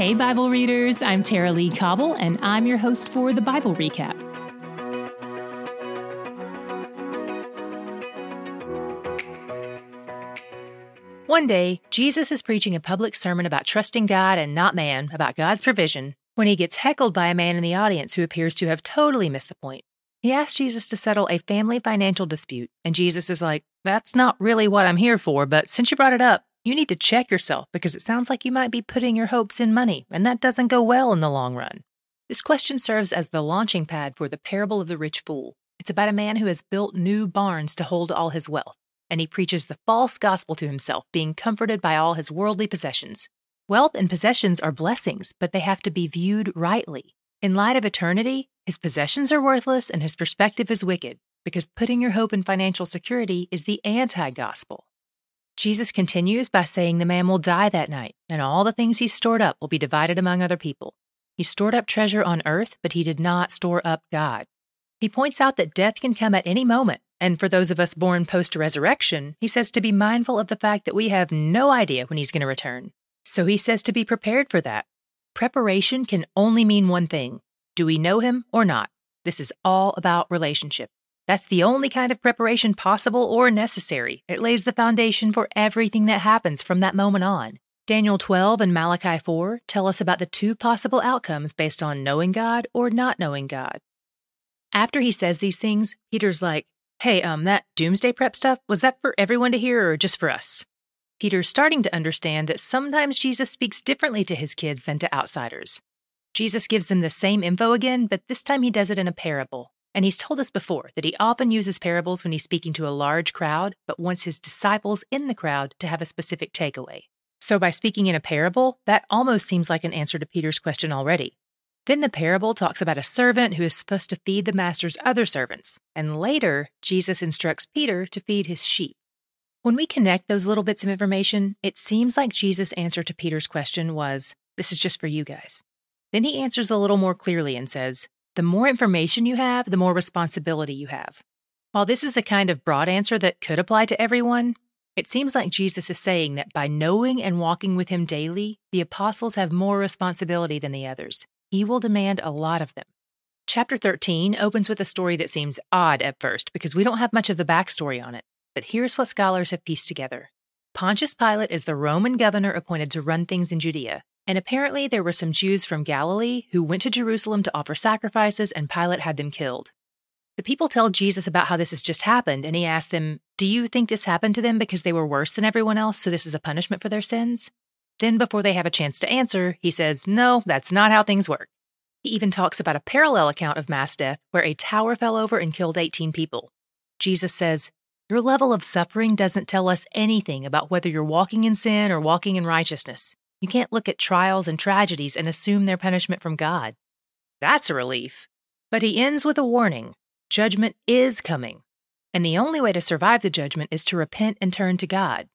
Hey, Bible readers, I'm Tara-Leigh Cobble, and I'm your host for the Bible Recap. One day, Jesus is preaching a public sermon about trusting God and not man, about God's provision, when he gets heckled by a man in the audience who appears to have totally missed the point. He asks Jesus to settle a family financial dispute, and Jesus is like, That's not really what I'm here for, but since you brought it up, you need to check yourself because it sounds like you might be putting your hopes in money, and that doesn't go well in the long run. This question serves as the launching pad for the parable of the rich fool. It's about a man who has built new barns to hold all his wealth, and he preaches the false gospel to himself, being comforted by all his worldly possessions. Wealth and possessions are blessings, but they have to be viewed rightly. In light of eternity, his possessions are worthless and his perspective is wicked, because putting your hope in financial security is the anti gospel. Jesus continues by saying the man will die that night, and all the things he stored up will be divided among other people. He stored up treasure on earth, but he did not store up God. He points out that death can come at any moment, and for those of us born post resurrection, he says to be mindful of the fact that we have no idea when he's going to return. So he says to be prepared for that. Preparation can only mean one thing do we know him or not? This is all about relationship. That's the only kind of preparation possible or necessary. It lays the foundation for everything that happens from that moment on. Daniel 12 and Malachi 4 tell us about the two possible outcomes based on knowing God or not knowing God. After he says these things, Peter's like, Hey, um, that doomsday prep stuff, was that for everyone to hear or just for us? Peter's starting to understand that sometimes Jesus speaks differently to his kids than to outsiders. Jesus gives them the same info again, but this time he does it in a parable. And he's told us before that he often uses parables when he's speaking to a large crowd, but wants his disciples in the crowd to have a specific takeaway. So, by speaking in a parable, that almost seems like an answer to Peter's question already. Then the parable talks about a servant who is supposed to feed the master's other servants, and later, Jesus instructs Peter to feed his sheep. When we connect those little bits of information, it seems like Jesus' answer to Peter's question was, This is just for you guys. Then he answers a little more clearly and says, the more information you have, the more responsibility you have. While this is a kind of broad answer that could apply to everyone, it seems like Jesus is saying that by knowing and walking with him daily, the apostles have more responsibility than the others. He will demand a lot of them. Chapter 13 opens with a story that seems odd at first because we don't have much of the backstory on it. But here's what scholars have pieced together Pontius Pilate is the Roman governor appointed to run things in Judea, and apparently, there were some Jews from Galilee who went to Jerusalem to offer sacrifices, and Pilate had them killed. The people tell Jesus about how this has just happened, and he asks them, Do you think this happened to them because they were worse than everyone else, so this is a punishment for their sins? Then, before they have a chance to answer, he says, No, that's not how things work. He even talks about a parallel account of mass death where a tower fell over and killed 18 people. Jesus says, Your level of suffering doesn't tell us anything about whether you're walking in sin or walking in righteousness. You can't look at trials and tragedies and assume their punishment from God. That's a relief. But he ends with a warning judgment is coming, and the only way to survive the judgment is to repent and turn to God.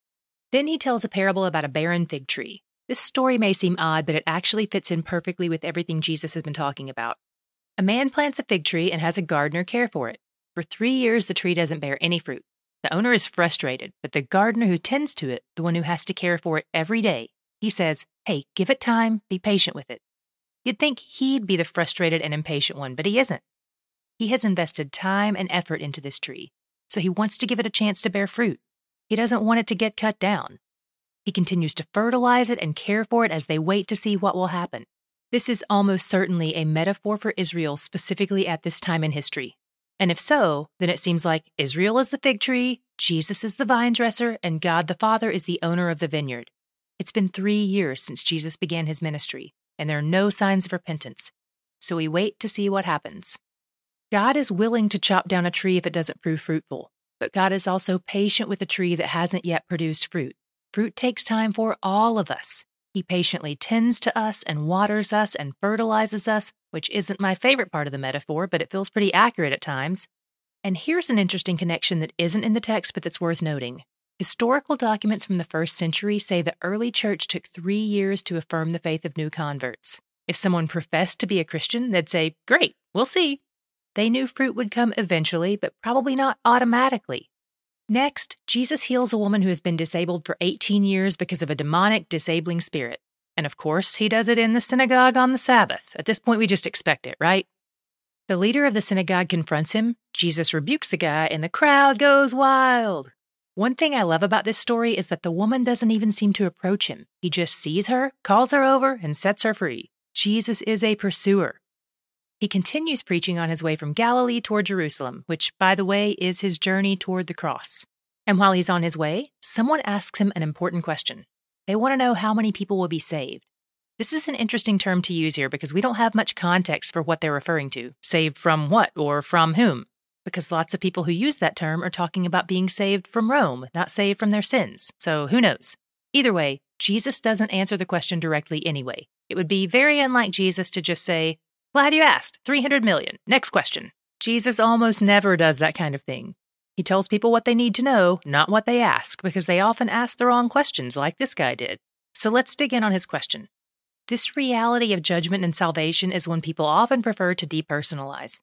Then he tells a parable about a barren fig tree. This story may seem odd, but it actually fits in perfectly with everything Jesus has been talking about. A man plants a fig tree and has a gardener care for it. For three years, the tree doesn't bear any fruit. The owner is frustrated, but the gardener who tends to it, the one who has to care for it every day, he says, Hey, give it time, be patient with it. You'd think he'd be the frustrated and impatient one, but he isn't. He has invested time and effort into this tree, so he wants to give it a chance to bear fruit. He doesn't want it to get cut down. He continues to fertilize it and care for it as they wait to see what will happen. This is almost certainly a metaphor for Israel specifically at this time in history. And if so, then it seems like Israel is the fig tree, Jesus is the vine dresser, and God the Father is the owner of the vineyard. It's been three years since Jesus began his ministry, and there are no signs of repentance. So we wait to see what happens. God is willing to chop down a tree if it doesn't prove fruitful, but God is also patient with a tree that hasn't yet produced fruit. Fruit takes time for all of us. He patiently tends to us and waters us and fertilizes us, which isn't my favorite part of the metaphor, but it feels pretty accurate at times. And here's an interesting connection that isn't in the text, but that's worth noting. Historical documents from the first century say the early church took three years to affirm the faith of new converts. If someone professed to be a Christian, they'd say, Great, we'll see. They knew fruit would come eventually, but probably not automatically. Next, Jesus heals a woman who has been disabled for 18 years because of a demonic, disabling spirit. And of course, he does it in the synagogue on the Sabbath. At this point, we just expect it, right? The leader of the synagogue confronts him. Jesus rebukes the guy, and the crowd goes wild. One thing I love about this story is that the woman doesn't even seem to approach him. He just sees her, calls her over, and sets her free. Jesus is a pursuer. He continues preaching on his way from Galilee toward Jerusalem, which, by the way, is his journey toward the cross. And while he's on his way, someone asks him an important question. They want to know how many people will be saved. This is an interesting term to use here because we don't have much context for what they're referring to. Saved from what or from whom? Because lots of people who use that term are talking about being saved from Rome, not saved from their sins. So who knows? Either way, Jesus doesn't answer the question directly anyway. It would be very unlike Jesus to just say, Glad you asked. 300 million. Next question. Jesus almost never does that kind of thing. He tells people what they need to know, not what they ask, because they often ask the wrong questions, like this guy did. So let's dig in on his question. This reality of judgment and salvation is one people often prefer to depersonalize.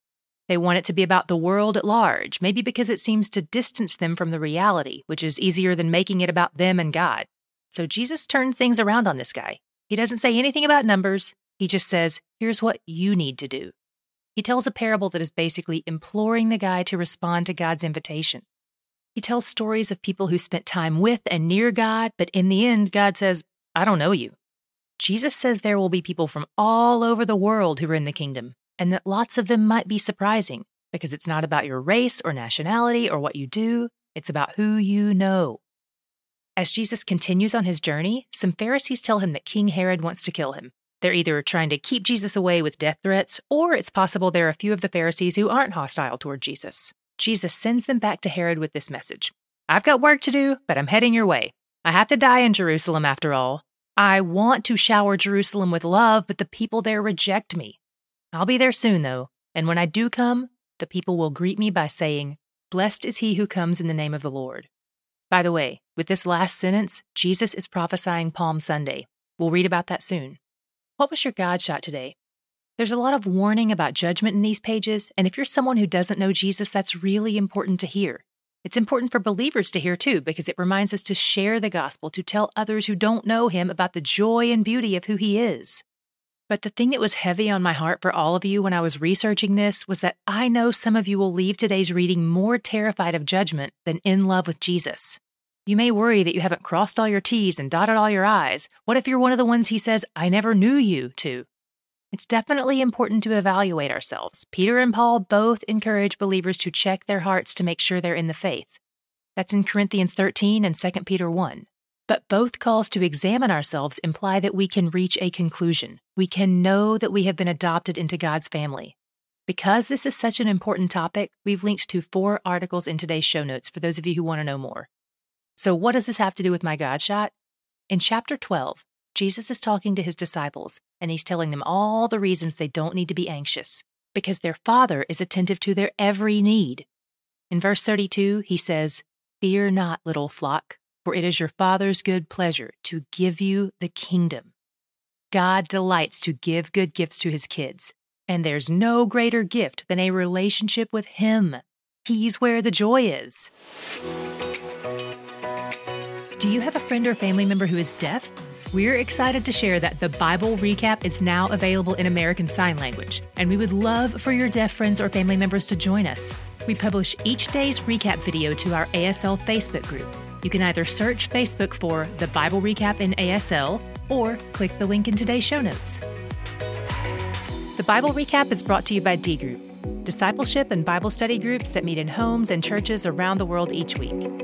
They want it to be about the world at large, maybe because it seems to distance them from the reality, which is easier than making it about them and God. So Jesus turned things around on this guy. He doesn't say anything about numbers, he just says, here's what you need to do. He tells a parable that is basically imploring the guy to respond to God's invitation. He tells stories of people who spent time with and near God, but in the end, God says, I don't know you. Jesus says there will be people from all over the world who are in the kingdom, and that lots of them might be surprising because it's not about your race or nationality or what you do, it's about who you know. As Jesus continues on his journey, some Pharisees tell him that King Herod wants to kill him, they're either trying to keep Jesus away with death threats, or it's possible there are a few of the Pharisees who aren't hostile toward Jesus. Jesus sends them back to Herod with this message I've got work to do, but I'm heading your way. I have to die in Jerusalem after all. I want to shower Jerusalem with love, but the people there reject me. I'll be there soon, though, and when I do come, the people will greet me by saying, Blessed is he who comes in the name of the Lord. By the way, with this last sentence, Jesus is prophesying Palm Sunday. We'll read about that soon. What was your God shot today? There's a lot of warning about judgment in these pages, and if you're someone who doesn't know Jesus, that's really important to hear. It's important for believers to hear too, because it reminds us to share the gospel, to tell others who don't know him about the joy and beauty of who he is. But the thing that was heavy on my heart for all of you when I was researching this was that I know some of you will leave today's reading more terrified of judgment than in love with Jesus. You may worry that you haven't crossed all your T's and dotted all your I's. What if you're one of the ones he says, I never knew you to? It's definitely important to evaluate ourselves. Peter and Paul both encourage believers to check their hearts to make sure they're in the faith. That's in Corinthians 13 and 2 Peter 1. But both calls to examine ourselves imply that we can reach a conclusion. We can know that we have been adopted into God's family. Because this is such an important topic, we've linked to four articles in today's show notes for those of you who want to know more. So, what does this have to do with my God shot? In chapter 12, Jesus is talking to his disciples, and he's telling them all the reasons they don't need to be anxious, because their Father is attentive to their every need. In verse 32, he says, Fear not, little flock, for it is your Father's good pleasure to give you the kingdom. God delights to give good gifts to his kids, and there's no greater gift than a relationship with him. He's where the joy is. Do you have a friend or family member who is deaf? We're excited to share that the Bible Recap is now available in American Sign Language, and we would love for your deaf friends or family members to join us. We publish each day's recap video to our ASL Facebook group. You can either search Facebook for the Bible Recap in ASL or click the link in today's show notes. The Bible Recap is brought to you by D Group, discipleship and Bible study groups that meet in homes and churches around the world each week.